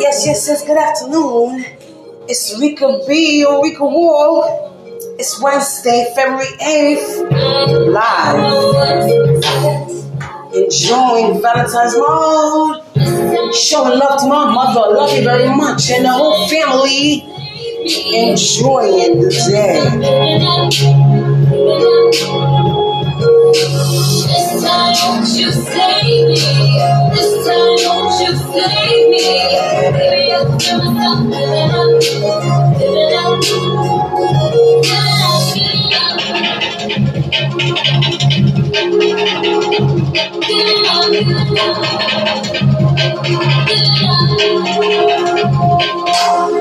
Yes, yes, yes. Good afternoon. It's Rika B or Rika Wall. It's Wednesday, February 8th. Live. Enjoying Valentine's mode. Showing love to my mother. Love you very much. And the whole family. Enjoying the day. Won't you save me? This time won't you save me? Baby, I feel myself giving up, giving up, giving up, giving up, It's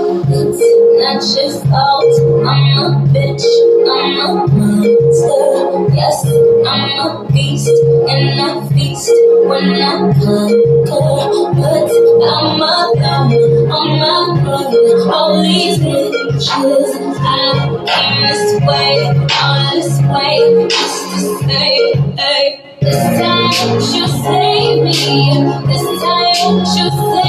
not your fault. I'm a bitch. I'm a monster. Yes, I'm a beast. And I feast when I conquer. But I'm a dumb. I'm a run. All these bitches. I came this way. All this way. Just to say, hey. This time you save me? This time you save me?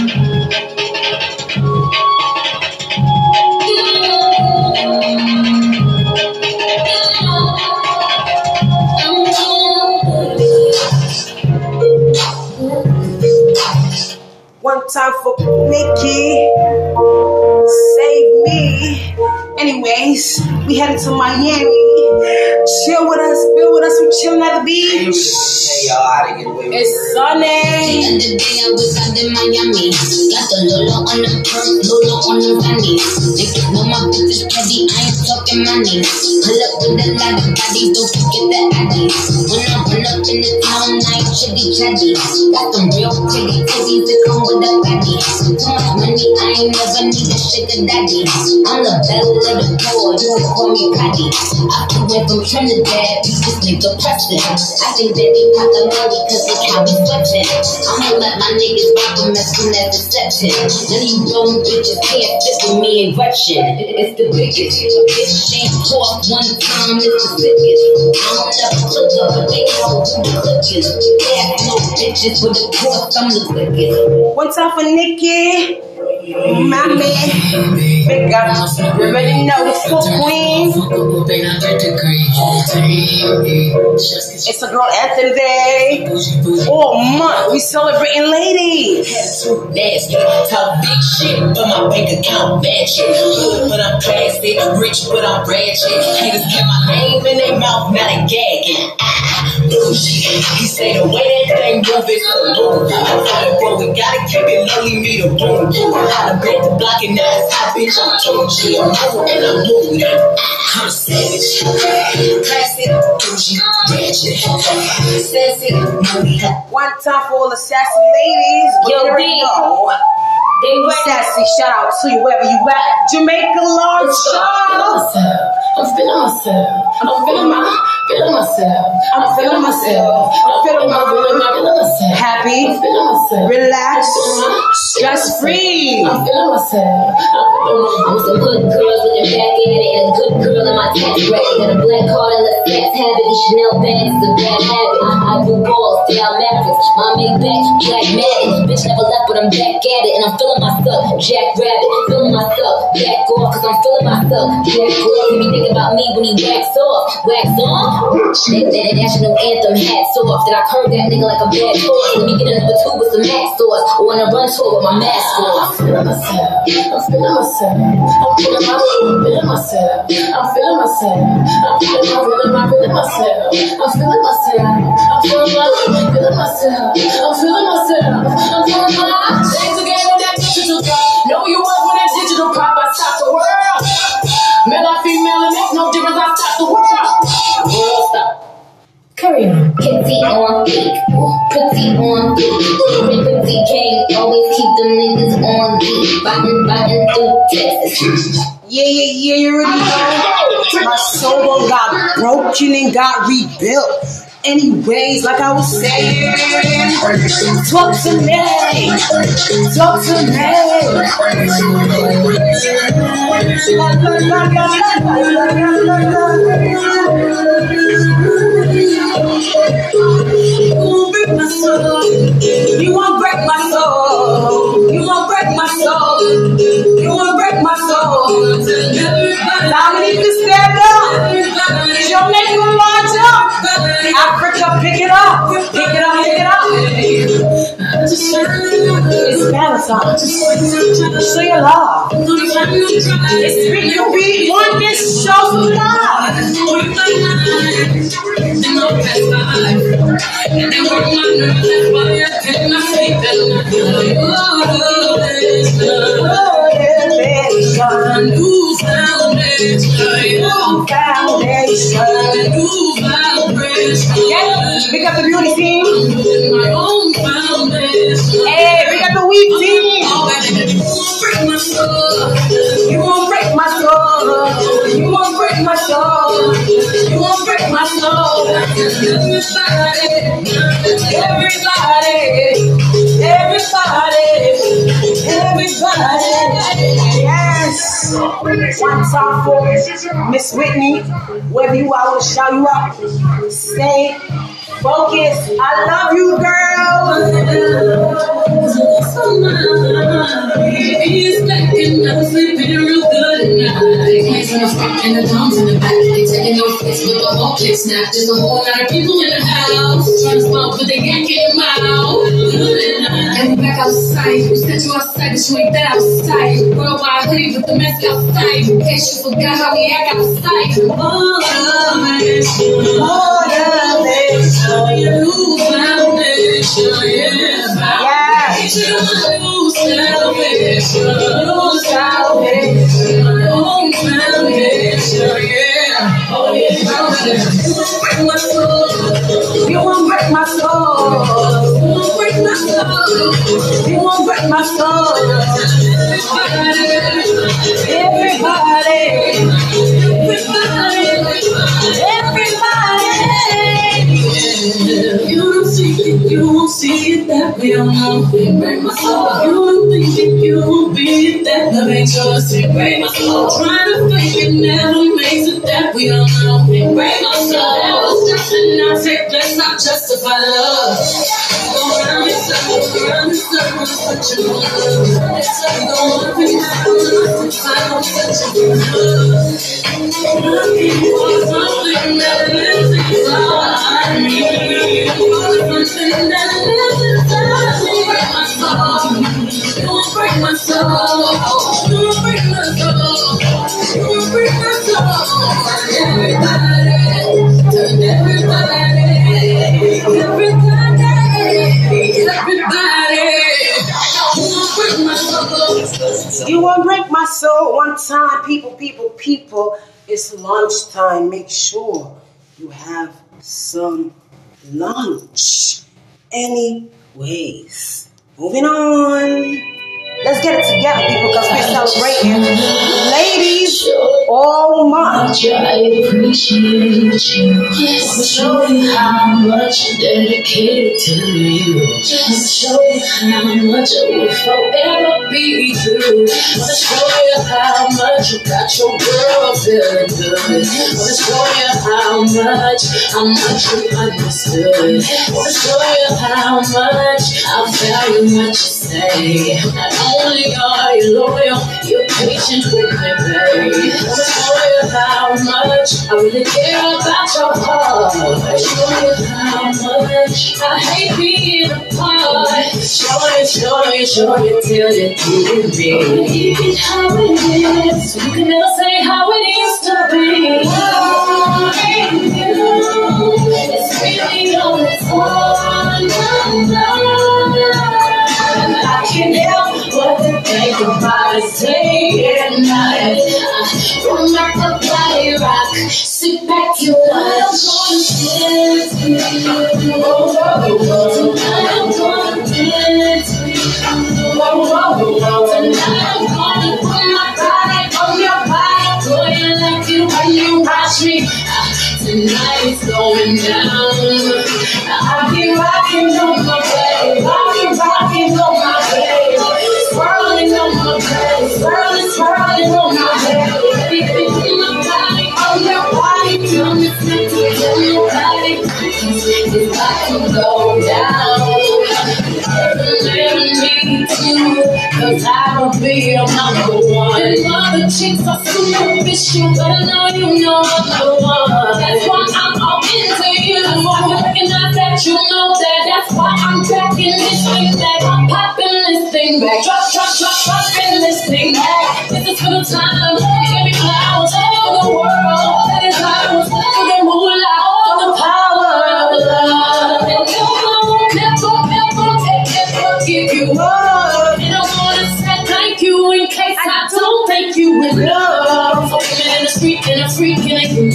headed to Miami. Y'all how to get away with It's it. sunny. The other day I was out in Miami. Got the Lolo on the perk, Lolo on the Vanny. Niggas know my bitch is petty, I ain't talking money. Pull up with a lot of bodies, don't forget the addies. When I pull up in the town, I ain't chitty chatty. Got some real pretty titties that come with a fatty. Too much money, I ain't never need a sugar daddy. I'm the belle of the poor, you can call me Patty. I flew in from Trinidad, beat this nigga Preston. I think that they pop the cause. I'ma let my niggas rock mess from that deception. None of you dumb bitches can't fit with me and. It- It's the biggest. Bitch ain't talk one time, it's the sickest. I don't ever look up, but they all do the. They have no bitches with the course, I'm the quickest. One time for Nicki. My man. Big up. Already know the full queen. It's a girl anthem day. All month. We celebrating ladies. Nasty, talk big shit, but my bank account matching. Hood, but I'm classy, rich, but I'm ratchet. Haters kept my name in their mouth, now they gagging. Ah. He say the way that thing move is so boom. I tell him, bro, we gotta keep it lowly, me the boom. I done bet the block and now it's hot, bitch. I'm Toji, I'm moving and I'm moving. I'm a savage. Classy, bougie, ratchet. Sassy, moody. One time for all the sassy ladies. Yo, go. They ready. Sassy, shout out to you wherever you at. Jamaica Large Show. I'm feeling myself. I'm feeling my, feeling myself. I'm feeling myself. I'm feeling my feeling myself. Happy, I'm feeling myself. relax, stress free. I'm feeling myself. I'm feeling myself. I'm some good girls looking back at it, and a good girl in my tax bracket. Got a black card and a fast habit. These Chanel bags is a bad habit. I, I do balls, down Mavericks. My make back, black magic. Bitch never left, but I'm back at it, and I'm feeling myself. Jack Rabbit, feeling myself. Back off, cause I'm feeling myself. Jack off, he be thinking about me when he wax off. Wax on? That, that, that national anthem hats off. That I curve that nigga like a bad horse. Let me get a number two with some max stores. Or on a run tour with my mask I'm off. feeling myself. I'm feeling myself. I'm feeling my, feeling myself. I'm feeling myself. I'm feeling my, feeling my, feeling myself. I'm feeling myself. I'm feeling my, feeling myself. I'm feeling myself. I'm feeling my. Carry on. Pitsy on beat, pitsy on beat. Pitsy king, always keep them niggas on beat. Biting, biting through Texas. Yeah, yeah, yeah, you already know. My soul got broken and got rebuilt. Anyways, like I was saying, talk to me, talk to me. You won't break my soul. You won't break my soul. You won't break my soul. Dominique, stand up. You launch up. Africa, pick it up. Pick it up, pick it up. It's. Show your love. It's Speak Your Beat. Want this show love. And. Oh, love. New foundation, New foundation. new vibration. Yeah, we got the beauty team. My own foundation. Hey, we got the weed team. Break my soul. You won't break my soul. You won't break my soul. You won't break my soul. Everybody, Everybody, everybody, everybody. Yes. One time for Miss Whitney. Wherever you are, I will shout you out. Stay focused. I love you, girl. He's back and I'm sleeping real good at night. Hands on the front and the thumbs in the back. They taking no fix with the whole kick snap. There's a whole lot of people in the house trying to smoke, but they can't get them out. Good at night. And we back outside. We sent you outside, but you ain't that outside. Worldwide hoodie with the mess outside. In case you forgot how we act outside. All of it. More than this. New foundation, yeah. Yes. New salvation. New salvation. My own foundation, yeah. Oh, yeah. Break my soul. You won't break my soul. You won't break my soul. Everybody. Everybody, Everybody. You don't see it, you won't see it that way. Oh, I'm not break my soul. You don't think it, you won't be it that love ain't yours. It break my soul. Trying to fake it never makes it that we don't oh, know. It break my soul. Take let's not justify love. Go around in circles, around in circles, searching for love. We go up and down, I'm searching for love. Looking for something that lives inside me. Something that lives soul one time, people, people, people. It's lunchtime. Make sure you have some lunch. Anyways, moving on. Let's get it together, people, because we're celebrating Ladies All Month. I appreciate you. Yes. Wanna show you how much I'm dedicated to you. Wanna show you how much I will forever be true. Wanna show you how much you got your girl feeling good. Wanna show you how much, how much you understood. Wanna show you how much I value what you say. Only are you loyal, you're patient with me, babe. Show you how much I really care about your heart. Show you how much I hate being apart. Show you, show you, show you till you need me. Keep it how it is. You can never say how it used to be. Loving you, it's really on its own. I can't help think about it the rock, sit back dance with. Oh, oh, oh. Tonight I'm gonna dance with. Oh, oh, oh. Tonight I'm gonna put my body on your when you watch me. Tonight is going down. I'll be rocking on my body. To go down. Cause I be your number one. But I know you one. That's why I'm all you. That you know that. That's why I'm this thing back. Popping this thing back. This thing back. This is for the time.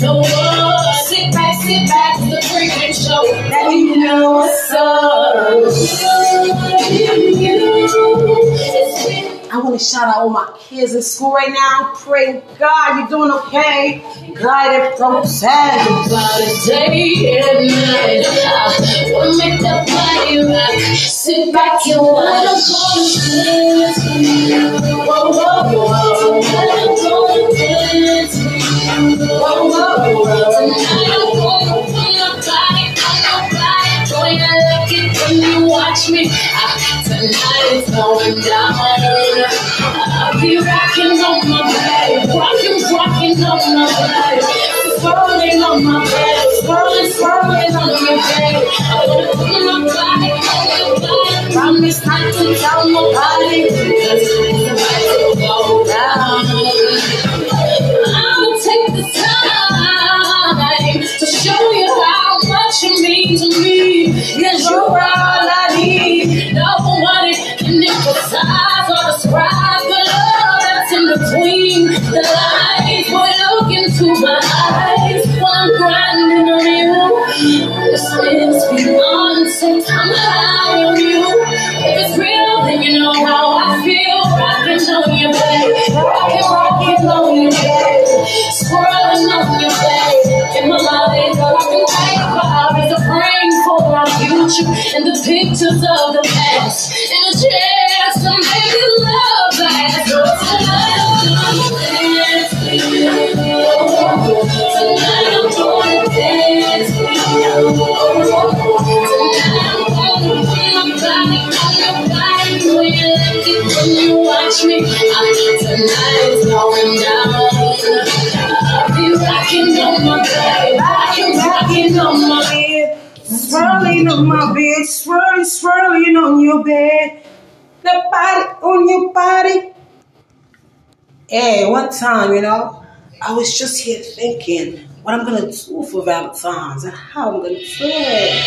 Freaking and you know what? Sit back, sit back, it's the freaking show. That you know what's up. I want to shout out all my kids in school right now. Pray God you're doing okay. God and protect. The day and night, I make body rock. Sit back and watch. Whoa, whoa, whoa. Promise not to tell nobody, Swirling my bed, swirling, swirling on your bed. The body on your body. Hey, one time, you know, I was just here thinking what I'm gonna do for Valentine's and how I'm gonna do it.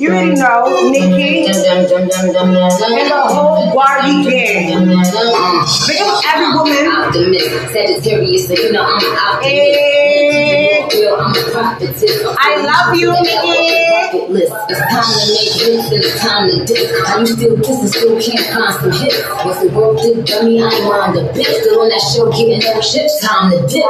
You already know, Nicki and the whole Barbie gang. Up every woman. Sagittarius, so you know I'm optimist. A. I love you, make you? I a dip.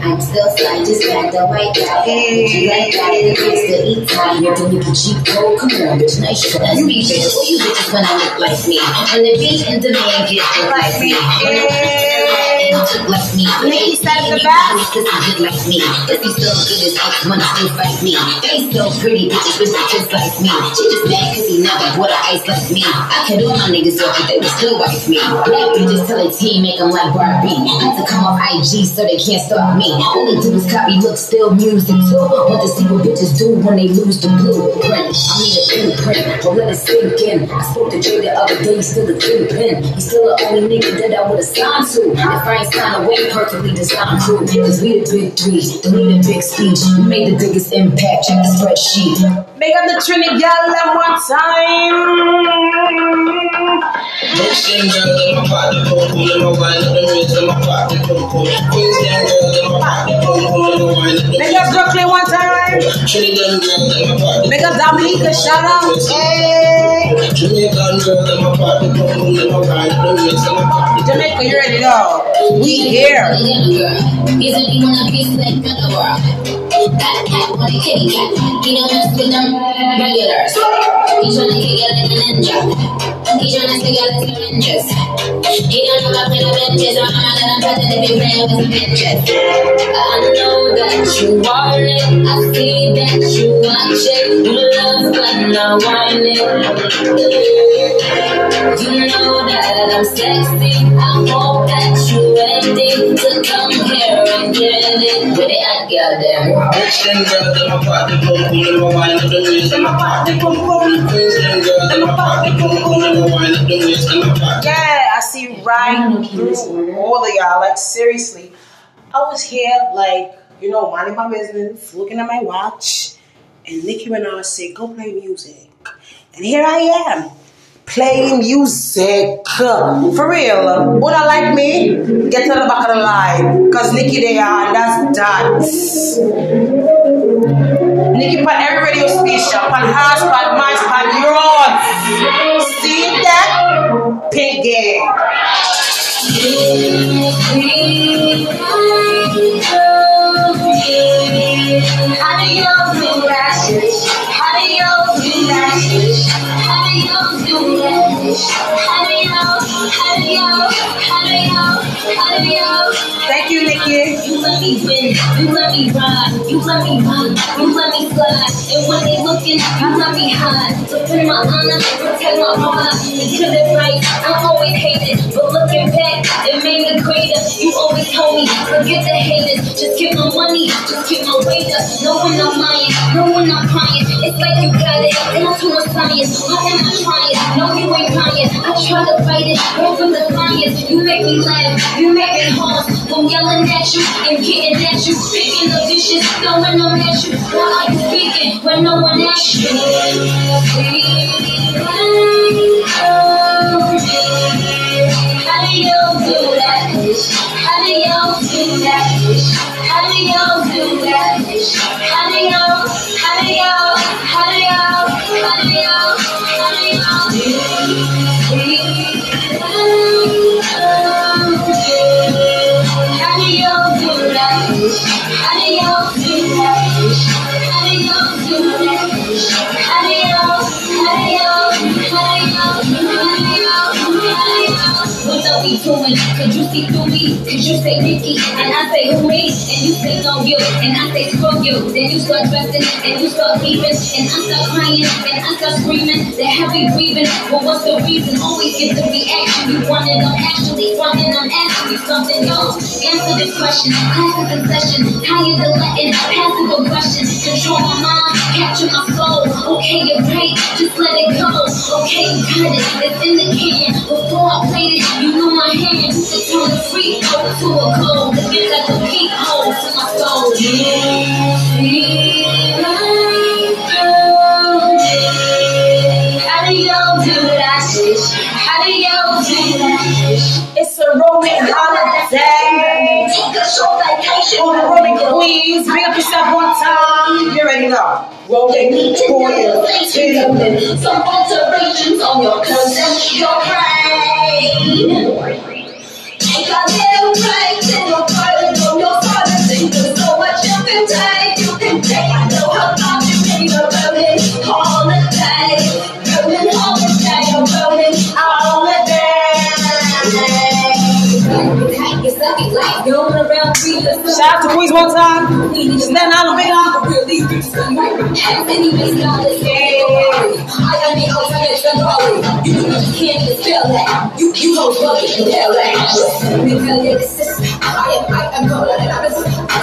I'm still fly, just got the white out. You like that? It's the eat time. You're the Nicky cheap cold. Come on, bitch, nice shit. Let's be bitch. Who you bitches wanna look like me? And the beat and the man get like me. Hey. Look like me. Nicki said the best. Pussy just like me. Pussy so good as X wanna still fight me. They so pretty, bitches wish they just like me. She just mad cause he never bought a ice like me. I could all my niggas off, but they would still wife me. Black bitches tell a team, make them like Barbie. Had to come off IG so they can't stop me. All they do is copy looks, still music too. Want to see what bitches do when they lose the blueprint. I need a blueprint, but let it sink in. I spoke to Jay the other day, still a kingpin. He's still the only nigga that I would've signed to. If Ain't signed away, perfectly designed to. Cause we the big three, we the big speech. We made the biggest impact, check the spreadsheet. Make up the Trinity them one time. Make up Brooklyn one time. Trinidad. Make up Dominica, shout out. Jamaica, you ready now? We here. Isn't? That cat, what a kitty cat. Regulars. Tryna kick it like a ninja. Tryna stick it like some ninjas. He don't know about the benches. I'm gonna let pass it if you play with some bitches. I know that you want it. I see that you watch it. You love, but not want it. You know that I'm sexy. I hope that you're ready to come here and get it. Yeah, I see right through all of y'all. Like seriously, I was here like you know minding my business, looking at my watch, and Nicki Minaj said, "Go play music," and here I am. Playing music for real. Would I like me? Get to the back of the line, cause Nicki they are, that's that. Nicki on every radio station, on house, on mice, on yours. See that? Gang. How do you do that? How do you do that shit? How do you do that Thank you, Nicki. You let me win, you let me ride, you let me run, you let me. And when they looking, you let me hide. Defend my honor, protect my pride. Right, I always hated, but looking back, it made me greater. You always told me, forget the haters, just my money, just my. No one I'm lying, no one I'm crying. It's like you got it, down to a science. Why am trying? No, you ain't lying. I try to fight it, from the science. You make me laugh, you make me pause. I'm yelling at you and getting at you. Picking the dishes, throwing them at you. Why are you speaking when no one asks you? How do you do that? How do you do that? How do you do that? How do you, how do you, how do you, how do you, you say Nicki? And I say who me? And you say no you. And I say screw you. Then you start dressing and you start leaving. And I start crying and I start screaming. The heavy breathing. But what's the reason? Always get the reaction you wanted. I'm actually fronting. I'm asking you something else. Answer this question. Class is in session. Tired of letting passive aggression control my mind, capture my soul. Okay, you're right. Just let it go. Okay, you got it. It's in the can. Before I played it, you knew my hand. To turn a freak out to a gold. To my soul. How do you do? How do you do? It's a rolling holiday. Take a short vacation. On the queens. Bring up one time. You? Rolling. Some alterations on your clothes and your brain. Take a little break, Shout out to Queens one time. Stand out big Ferrari. You even spell that. You tell that. Because this is I am I am it happen. I'm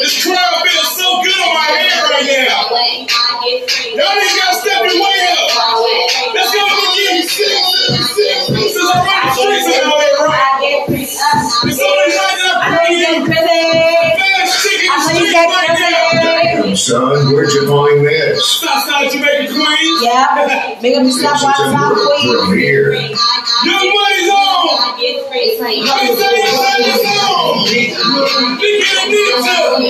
This crowd feels so good on my head right now. Y'all niggas gotta step your Son, where'd you find this? Southside Jamaica Queens. Yeah, make up yourself It's one time, timber please. from here. Young money's on. I say your money's on. We get a need to.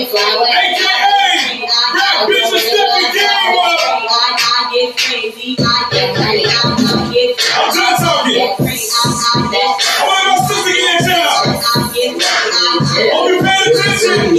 AKA, rap bitches step the game up. I'm done talking. I want my sister to get a job. Hope you paying attention.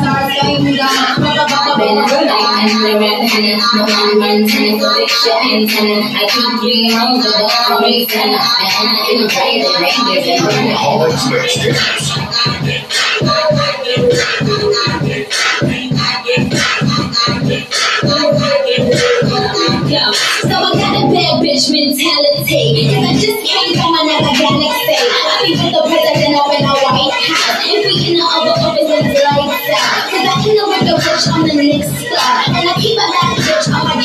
the I'm in the the a. So I got a bad bitch mentality. Cause I just came from another galaxy. I be with the president up in the White House. If we in the other office, lights out. Cause I no regular bitch, I'm the next star.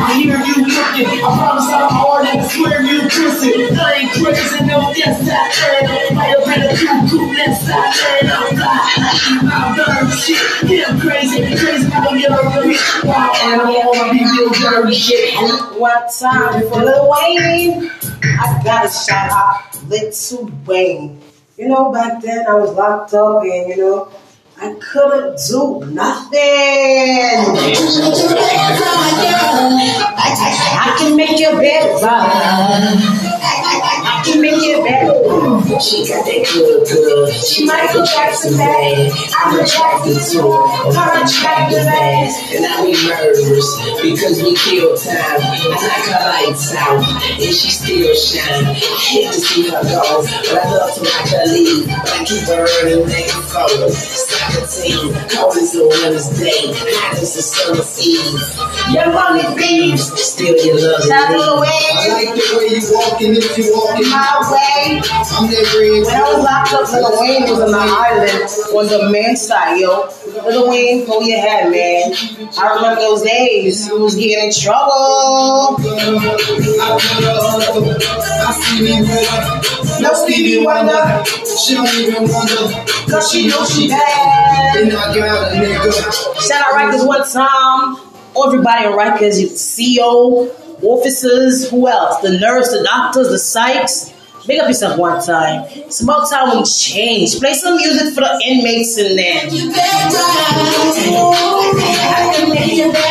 I hear you looking. I promise I'm hard and I swear you pussy. I ain't crazy, no yes I am. Might have been a man. I'm fly, I keep my bird shit. Yeah, I'm crazy, crazy you're a bitch. Wild animal, I be real dirty shit. One time for Lil Wayne, I gotta shout out Little Wayne. You know, back then I was locked up and you know, I couldn't do nothing. I can make you better. I can make you better. She got that good, good. She Michael Jackson bad. I'm attracted to her. Her attractive ass. And I be nervous because we kill time. I knock her lights out and she still shine. Hate to see her go, but I love to watch her leave. But I keep her earning naked photos. Soccer team, cold as a winter's day, hot as the summer's eve. Young money thieves. Still you love to me. Lil I like the way you walking if you walking. My way. I'm that. When I was locked up, Lil Wayne was on the island on the man side, yo. Lil Wayne, pull your hat, man. I remember those days. He was getting in trouble. No Stevie Wonder, She don't even wonder. cause she know she bad. And I got a nigga. Shout out Rikers one time. Everybody in Rikers, CEO, officers, who else? The nurse, the doctors, the psychs. Make up yourself one time. It's about time we change. Play some music for the inmates in there. I can make you better.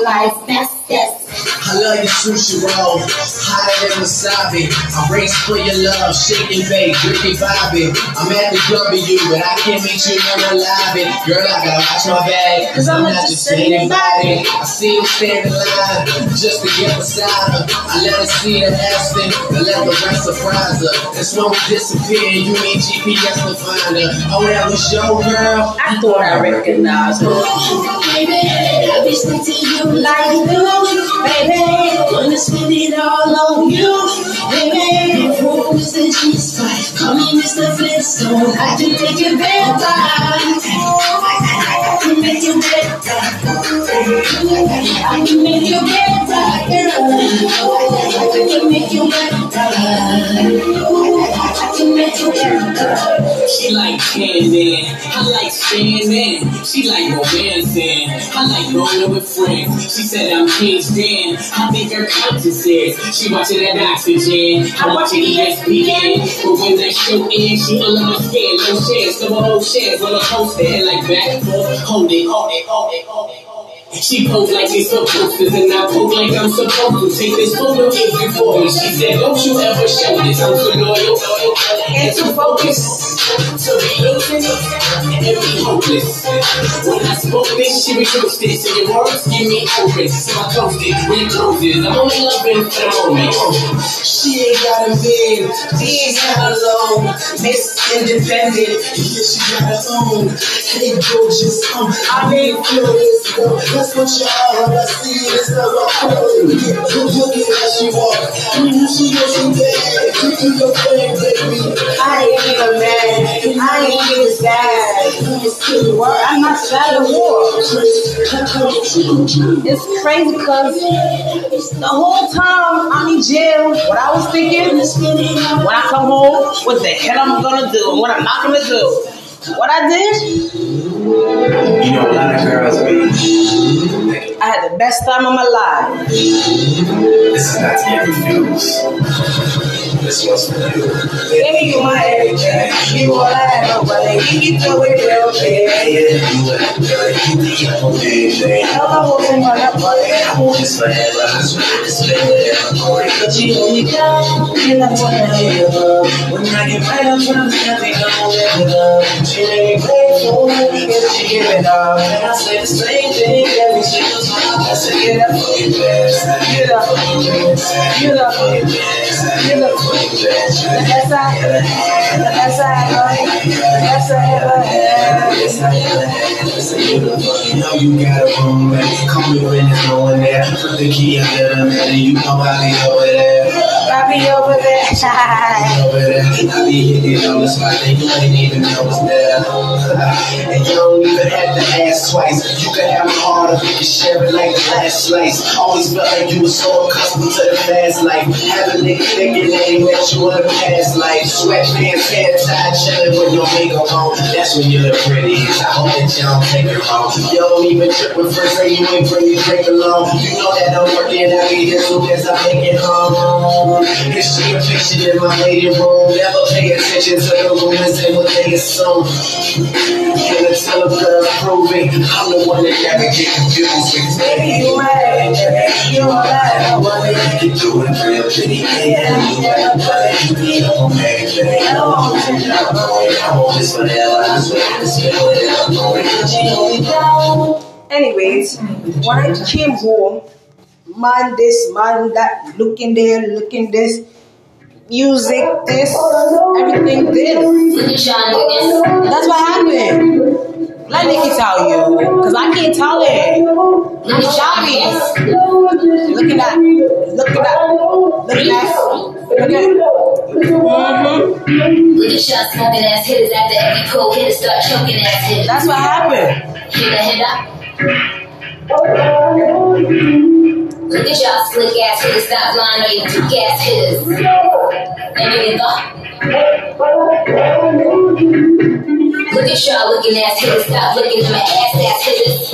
like best. I love your sushi roll, hotter than wasabi. I race for your love, shaking bake, Ricky Bobby. I'm at the W, but I can't meet you in the lobby. Girl, I gotta watch my bag, cause I'm not just anybody. I see you standing line, just to get beside her. I let her see the Aston, I let the rest surprise her. That's when we disappear, you need GPS to find her. Oh, that was your girl? I thought I recognized her. Be stuck to you like glue, baby. Wanna spend it all on you, baby. Who is the G spot? Call me Mr. Flintstone. I can make you better. I can make you better. I can make you better. I can make you better. You better. She like candy, I like standing. She like romancing, I like rolling with friends. She said I'm caged in, I think her conscience is. She watching that oxygen, I watching ESPN. But when that show ends, she full of my skin, no chance, no whole chance. On a poster, like back and forth, hold it, hold it, hold it, hold it. She posed like it's supposed to, and I pose like I'm supposed to. Take this photo if you for me. She said, Don't you ever show this. I'm too loyal, and too focused. So losing and we hopeless. When I spoke this, she reduced it. So your words give me open. So I closed it. When you close it, I'm only loving for the moment. She ain't got a bed, she's not alone. Miss Independent, yeah, she got her own. Hey, gorgeous, um, I made Flores go. That's what you are. I see it, it's not what I know. Yeah, look at how she walk. Mm, she looking bad. You do your thing, baby. I ain't even mad. I ain't even sad. Word, I'm not sad at all. It's crazy because the whole time I'm in jail, what I was thinking, when I come home, what the hell I'm gonna do what I'm not gonna do. What I did, You know, a lot of girls be. I had the best time of my life. This is not to get confused. This one's for you. Baby, you my everything. You all I ever wanted. You can do it real big. You and girl, you the only thing. Hell, I wasn't gonna play. I want this forever. I swear this forever. But you only come and I wanna love. When I get right up I'm gonna it up. She make me grateful if she give it up. And I say the same thing every single time. I say, get up for your best. Get up for your best. Get up for your best. Get up for your best. The best I, the best I ever, the best I ever had. Yes, I ever had. It's a beautiful. You know you got a room, man. Call me when there's no one there. Put the key in the man, and you know I'll be over there. I be over there. over there. I be hitting on the spot and you ain't even know it's there. and you don't even have to ask twice. You can have heart if you can share it like the last slice. Always felt like you were so accustomed to the fast life. Have a nigga thinking that he met you in a past life. Sweatpants, hair tied, chilling with no makeup on. That's when you look pretty. I hope that you don't take it wrong. You don't even trip with friends say you ain't bring your drink along. You know that I'm working, I be here soon as I make it home. Is she a fiction in my lady room? Never pay attention to the rumors and what they assume. Can I tell a girl prove it? I'm the one that never get confused with Baby, you everything. You all I wanted. You do real pretty, yeah. You got a buddy, you everything. I want it, I want want I'm. Anyways, when I came home, man this, man that, looking there, looking this, music, this, everything this. Look at Sean again. That's what happened. Let Nicki tell you, because I can't tell it. Look at Sean again. Look at that. Look at that. Look at that. Look at mm-hmm. Look at y'all smoking ass hitters after every cold hitter start choking ass hitters. That's what happened. Hitter, hitter. Look at y'all slick ass hitters, stop lying on your dick ass hitters. And thought. Look at y'all looking ass hitters, stop looking at my ass ass hitters.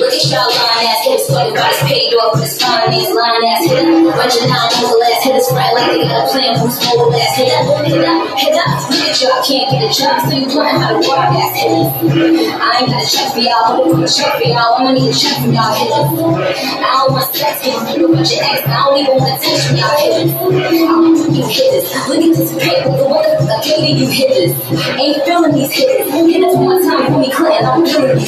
Look at y'all lying ass hitters, about his paid off with his fine these lying ass hitters. Bunch of non-mobile ass hitters, right like they got a plan from mobile ass hitter. Hitter, hitter. Look at y'all can't get a job, so you learn how to rock ass hitters. I ain't got a check for y'all, but if a check for y'all, I'ma need a check from y'all hitters. I don't want sex with you, but your ex, I don't even want attention, y'all hitters. I want you hitters. Look at this paper, the one that gave you hitters. Ain't feeling these hitters. Hit us one time for me, Clan. I'm killing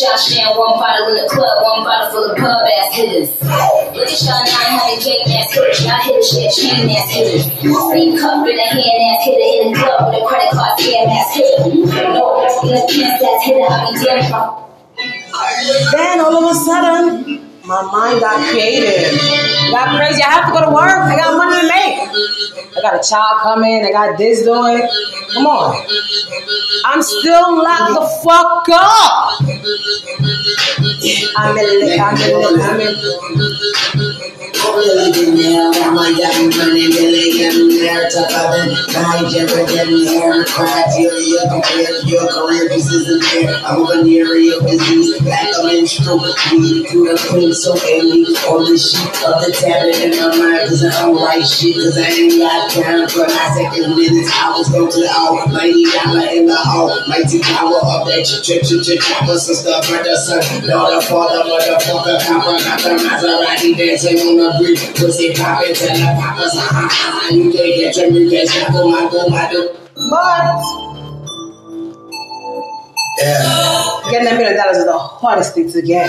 y'all sharing one bottle in the club, one bottle full of pub ass hitters. Look at y'all 900 game ass hitters, y'all hitters share chain ass hitters. Same cup in a hand ass hitter in the club with a credit card scam ass hitter. No, in a pants ass hitter, I be damn Then all of a sudden, my mind got creative. Got crazy. I have to go to work. I got money to make. I got a child coming. I got this doing. Come on. I'm still locked the fuck up. I'm in it. I'm in it. I'm in it. I'm a venereal disease, black a menstrual bleed through the queen, so angry on the sheet of the tablet in my mind, I write shit, cause I ain't got time for my seconds, minutes, hours, go to the hour, mighty dollar in the hall, mighty power of that ch ch ch ch chopper, sister, brother, son, daughter, father, motherfucker, copper, got the Maserati dancing on the bridge, pussy poppin', tell the poppers, ha ha, you can't get your you can't. But Yeah. getting a million dollars is the hardest thing to get.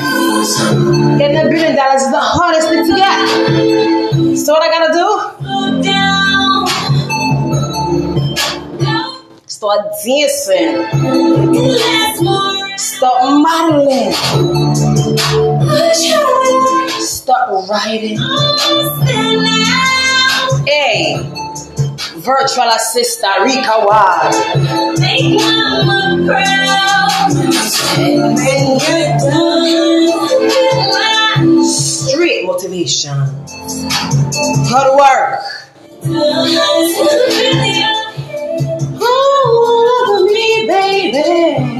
Getting a billion dollars is the hardest thing to get. So what I gotta do? Start dancing. Start modeling. Start writing. Hey, virtual assistant Rika Ward. Straight motivation. Hard to work. Love me, baby.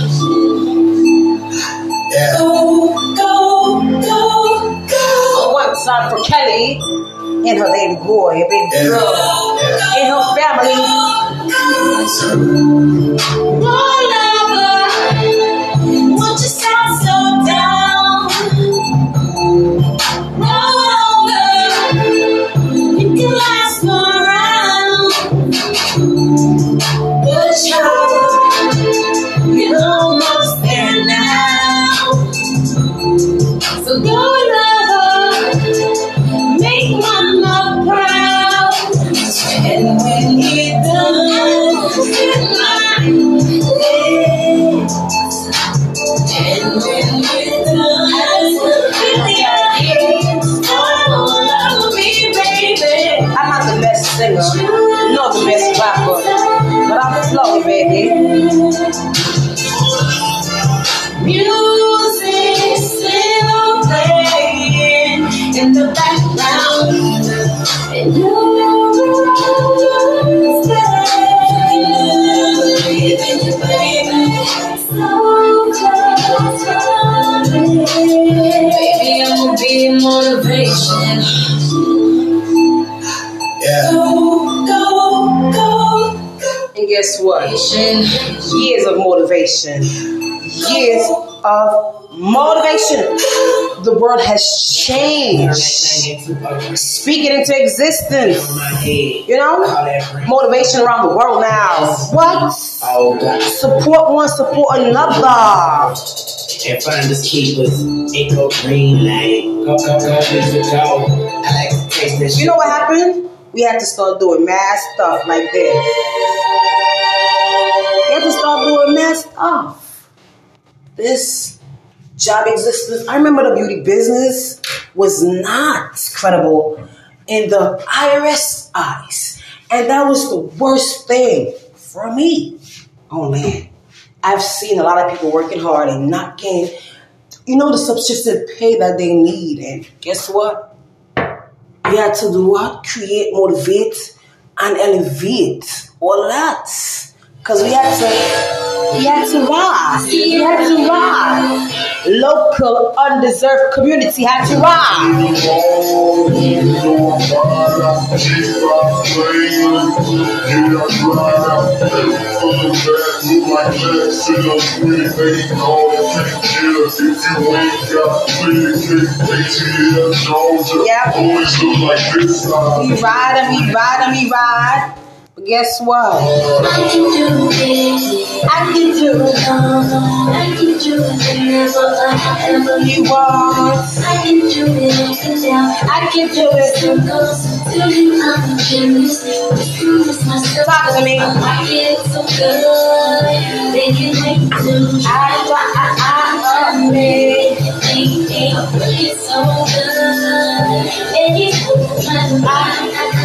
time for Kelly and her baby boy, her baby girl, existence. You know? Motivation around the world now. What? Support one, support another. And finders keepers, it go green light. Go, go, go, music go. I like to taste this You know what happened? We had to start doing mad stuff like this. We had to start doing mad stuff. This job existence. I remember the beauty business was not credible in the IRS eyes. And that was the worst thing for me. Oh man. I've seen a lot of people working hard and not getting, you know, the subsistence pay that they need. And guess what? We had to do what? Create, motivate, and elevate all that. Cause we had to, we had to rise. We had to rise. Local undeserved community had to rise. Yep. We ride and we ride and we ride. Guess what? I can do it. I can do it. I can do it whenever I ever You want. I can do it up and down. I can do it. Circles until you I'm a gymnast. Promise myself Talk to me. I get so good. They can make me do. I, I, I, I, me. They ain't looking so good. And you mind. I,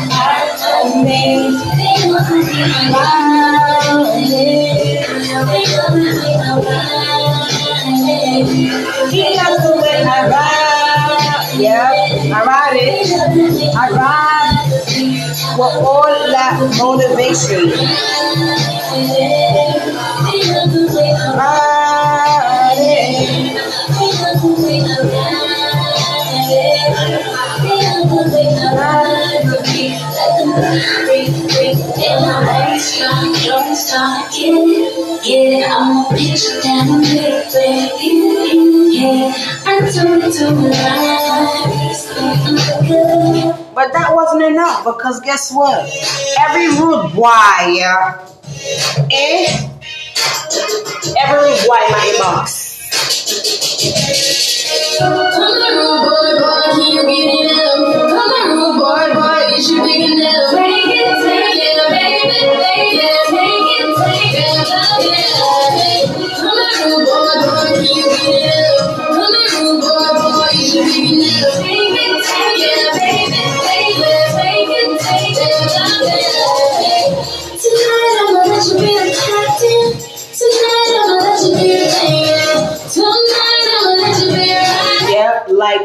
the way I ride. I ride it. All that motivation. Ride it. Ride it. But that wasn't enough because guess what? Every rude boy, eh? Every boy in my inbox. Come on, boy, boy, can you up?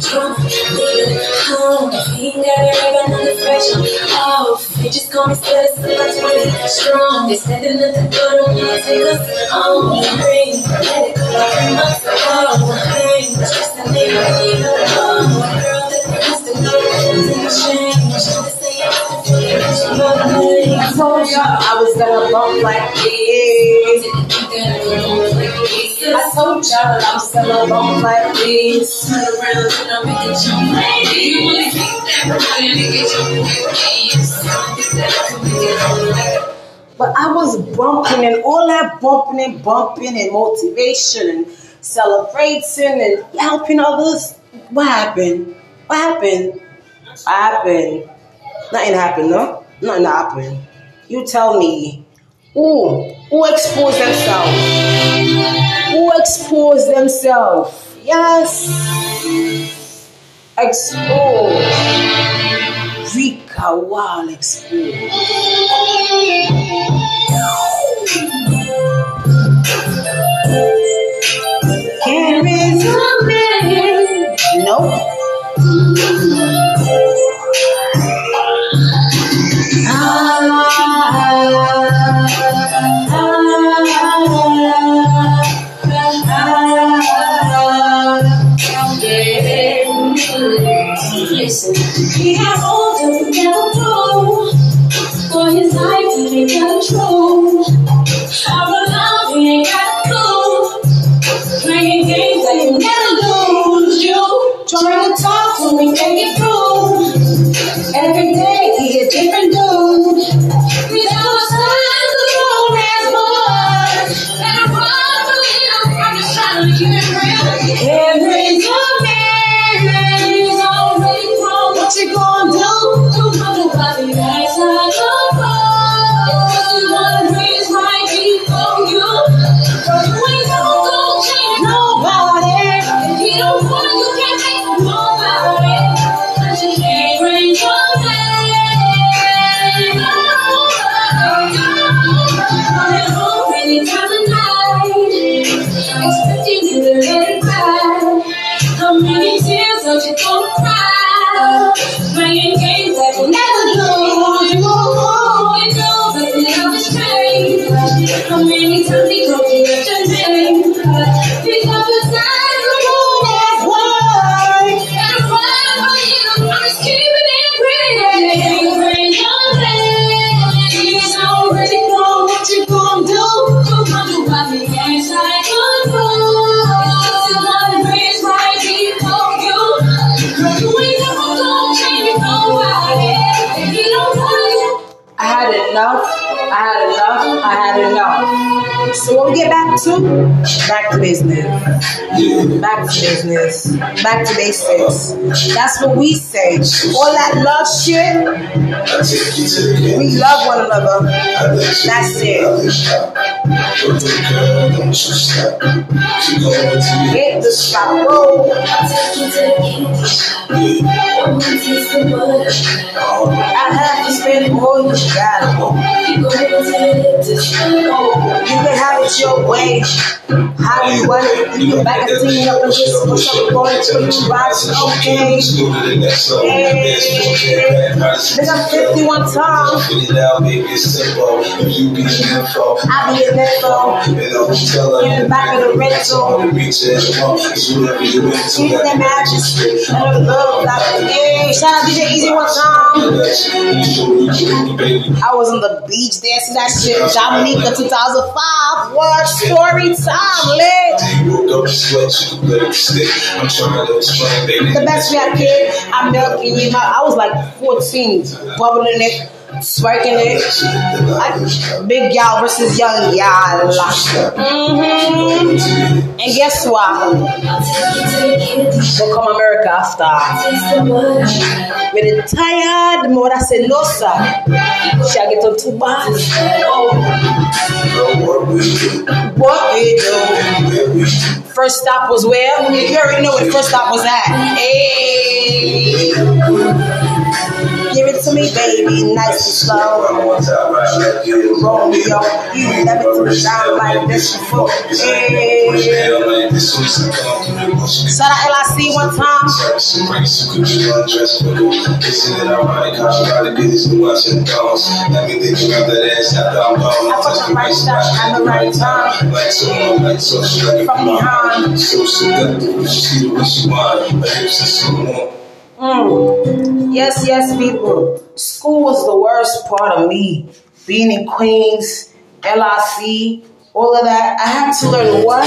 bumping. They just call me status and I'm 20 strong. They the door, don't wanna take. Ring, let it go. Ring, just a name, you know, girl that has to change. I told y'all I was gonna bump like this. I told y'all I was gonna bump that that like this. But I was bumping and all that bumping and bumping and motivation and celebrating and helping others. What happened? What happened? What happened? Nothing happened, no? Nothing happened. You tell me. Who? Who exposed themselves? Who exposed themselves? Yes. Exposed. Rika Wall exposed. Can Nope. He had all we get back to? Back to business. Back to business. Back to basics. That's what we say. All that love shit, we love one another. That's it. Hit the spot. I have to spend you got. You can have it your way. How you want it. You can back and team up and just push up going to you right. Okay. Nigga, I'm 51 times. I be in that phone. In the back of the rental. Keep that majesty. And the love Hey, shout out DJ Easy one time. I was on the beach dancing that shit. Jamaica 2005. What story time, lit. The best we had kid. I'm milking you. I was like 14, bubbling it, smirking it. Big y'all versus young y'all. Mm-hmm. And guess what? I'll take you to the candy shop. We'll come America after. Taste the tired mother celosa. She'll get on too bad. What we do? First stop was where? You already know where the first stop was at. Hey. It to me, baby, nice and slow. Romeo, you never took a shine like this before. Hey. Shout out LIC one time. I the right time. From behind. So seductive, she what she want, her hips are so. Mm. Yes, yes, people. School was the worst part of me. Being in Queens, LIC, all of that. I had to learn what?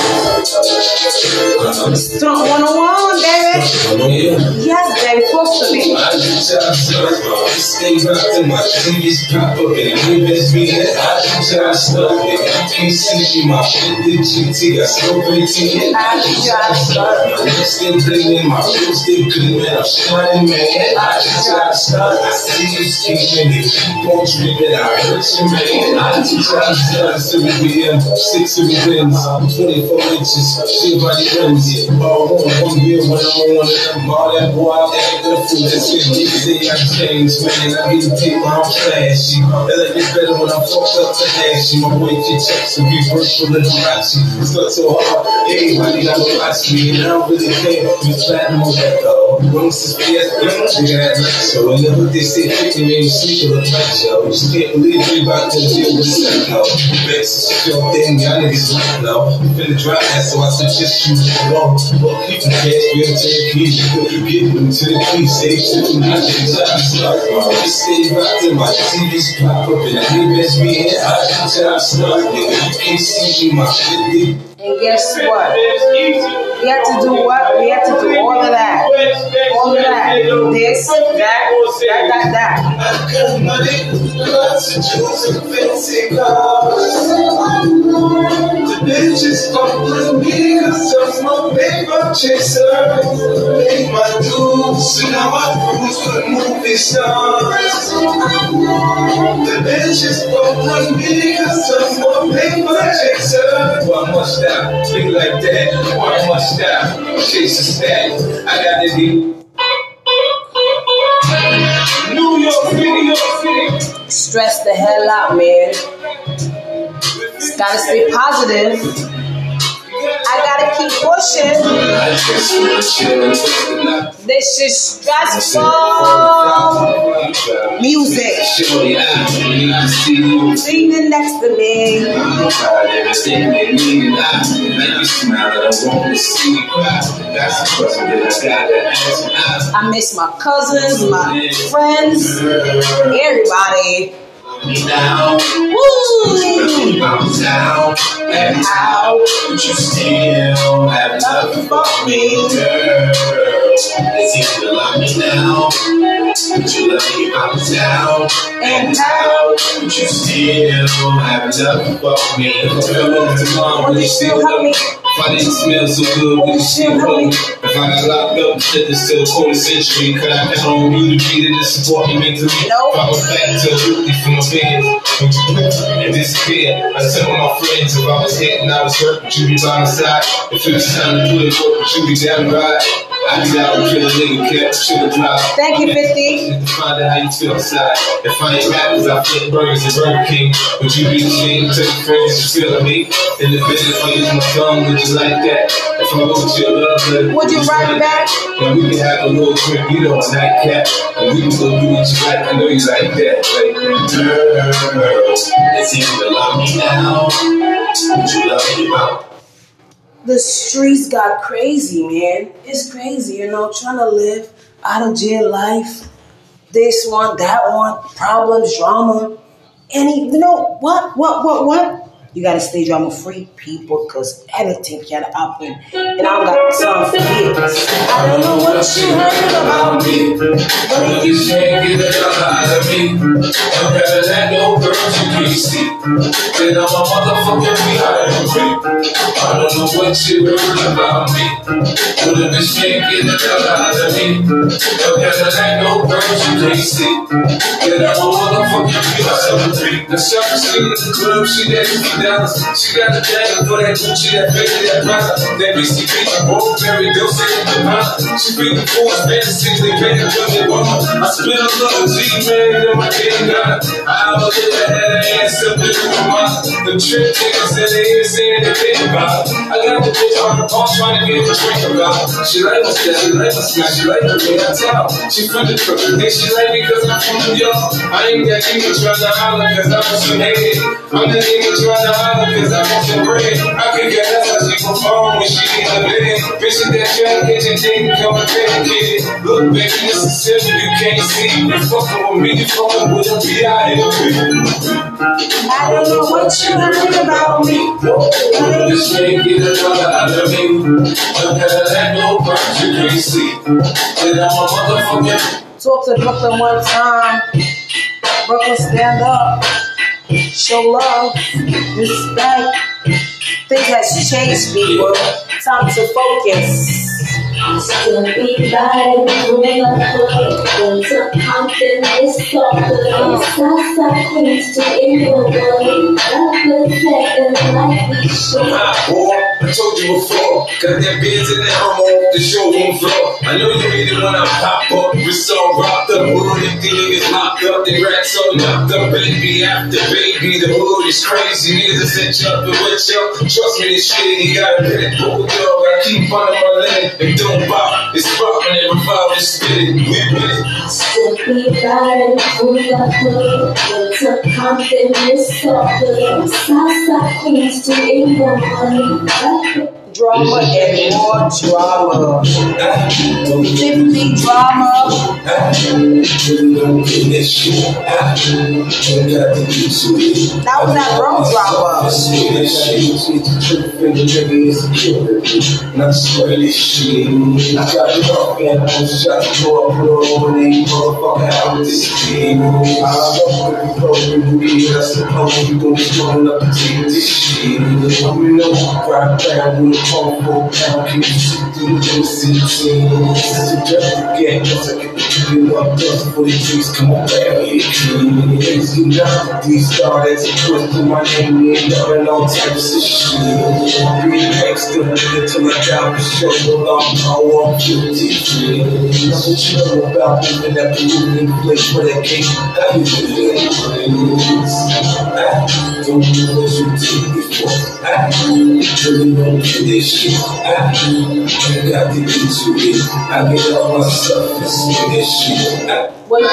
Stunt 101, baby. Yes, baby, close to me. I just try to stay back to my previous pop up and live as me. I just try to stop it. Can't see me, my shit did GT. I still 18. I just try to stop it. I'm still cleaning my lipstick clean, man. I'm shining, man. I just try to stop. I see you scheming. If you won't dream it, I hurt you, man. I just try to stop. So we am six of the rims, 24 inches, Chevrolet rims. All one, one wheel when I'm on one of them. All that boy out there, the food that's in me. Say I changed, man. I get the paper, I'm flashy. They like it better when I'm fucked up to ashy. My boy can check some reverse for little Rachi. It's not so hard, everybody gotta watch me. And I don't really care if it's platinum or that. Once it's nigga, that night show. And then they say, 50 million sleep of the night show. Just can't believe we about to deal with this now. Vex is your thing, y'all niggas like now. You finna drop that, so I suggest you go. Well, keep the cash, we'll take keys. You get them to the key, save shit from my niggas. I start. Just stay right there, my TV's pop up, and I need best me in. I can tell I start, nigga. You can't see me, my 50. And guess what? We have to do what? We have to do all of that. Of that. This, that, that, that, that. Bitches with me I'm a paper chaser. Make my dues, so now I cruise with movie stars. The bitches with me I'm a paper chaser. Why must I be like that? Why must I chase a stack? I got to be New York City, New York City. Stress the hell out, man. Gotta stay positive. I gotta keep pushing. This is stressful music. Breathing next to me. I miss my cousins, my friends, everybody. Me Woo! I'm down, and you still have love for me, girl? It's easy to lock me down, but you love me, I'm down, and how would you still have love for me, girl? Tomorrow, Would you still help me? If I didn't smell so good, would you still help me? If I got locked up, shit that's still quarter century, could I count on you to be there to support me mentally? Nope. If I was back to rookie from my bed, would you blink and disappear? I tell my friends if I was hit and I was hurt, would you be by my side? If it was time to put it would you be down the ride? I'd be out and kill a nigga, kept sugar drive. Thank you, 50. To find out how you feel inside. If I ain't rappers, I flip burgers and Burger King. Would you be ashamed to your friends you feeling me? In the bed, if I use my tongue, would you like that? If I wrote you a love letter, Would you write back? And we can have a little drink, you know, a nightcap. And we can go do what you like, I know you like that. Like, girl, it's easy to love me now. Would you love me now? The streets got crazy, man. It's crazy, you know, trying to live out of jail life. This one, that one, problems, drama. Any, you know, what, what, what, what? You gotta stay drama free, people, because anything can happen. And I got some fears. I don't know what you heard about me, but you You can't get hell out of me. I'm better than no girls you can't see. Then I'm a motherfucking VIP. I don't know what you heard about me. But if this can't get hell out of me, I'm better than no girls you can't see. Then I'm a motherfucking VIP. The surface in the club, she fifty dollars. She got the dagger for that Gucci, that baby, that Prada. That BCB, dose in the pound. She beat the force, fantasy, they pay her for the woman. I spent a little G, man, in my game got I the head of ass up in the mouth. The trick niggas in the ear saying they think about. I got the bitch on the phone trying to get a drink about. She like my style, she like my smile, she like the way I tell. She from the crook, think she like me cause I'm from New York. I ain't that nigga trying to holler cause I'm from head. I'm the nigga trying to holler cause I'm from some bread. I can get that's how she perform when she in the bed. Bitch, that get your thing, come and pay kid. Look, baby, this is simple, you can't see. You fucking with me, you fucking with a B.I. I don't know what you heard about me. This can't get a dollar out of me. I'm better than no birds you can't see. And I'm a motherfucking Talk to Brooklyn one time. Brooklyn, stand up. Show love, respect. Things has changed, people. Time to focus. Still be riding through the hood. Winter Compton is so good. Southside Queens to Inglewood. Up the second we boy. I told you before. Got that Benz in that home off the showroom floor. I know you hate it when I pop up. Wrist all rocked up. Hood empty niggas locked up. They rats all locked up. Baby after baby. The hood is crazy. Niggas are sent up and wet up. Trust me, this shit. You gotta hit it. Bulldog. I keep under my lane. And don't bop. It's poppin' every five and spit it. We with it. The hood. Winter Compton is so good. Southside Queens to Inglewood. Up Drama and more drama. Tiffany drama. That was that wrong drama. Come on, baby. These stars put to my name, end all types of shit. Be extra nigga till I die for sure. No long, I want 50 shit. Nothing you know about living that place where they you don't know what you did before. I really don't get it. Get When you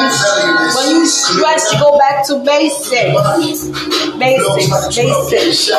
when you stress, go back to basics. Basics, basics, basics.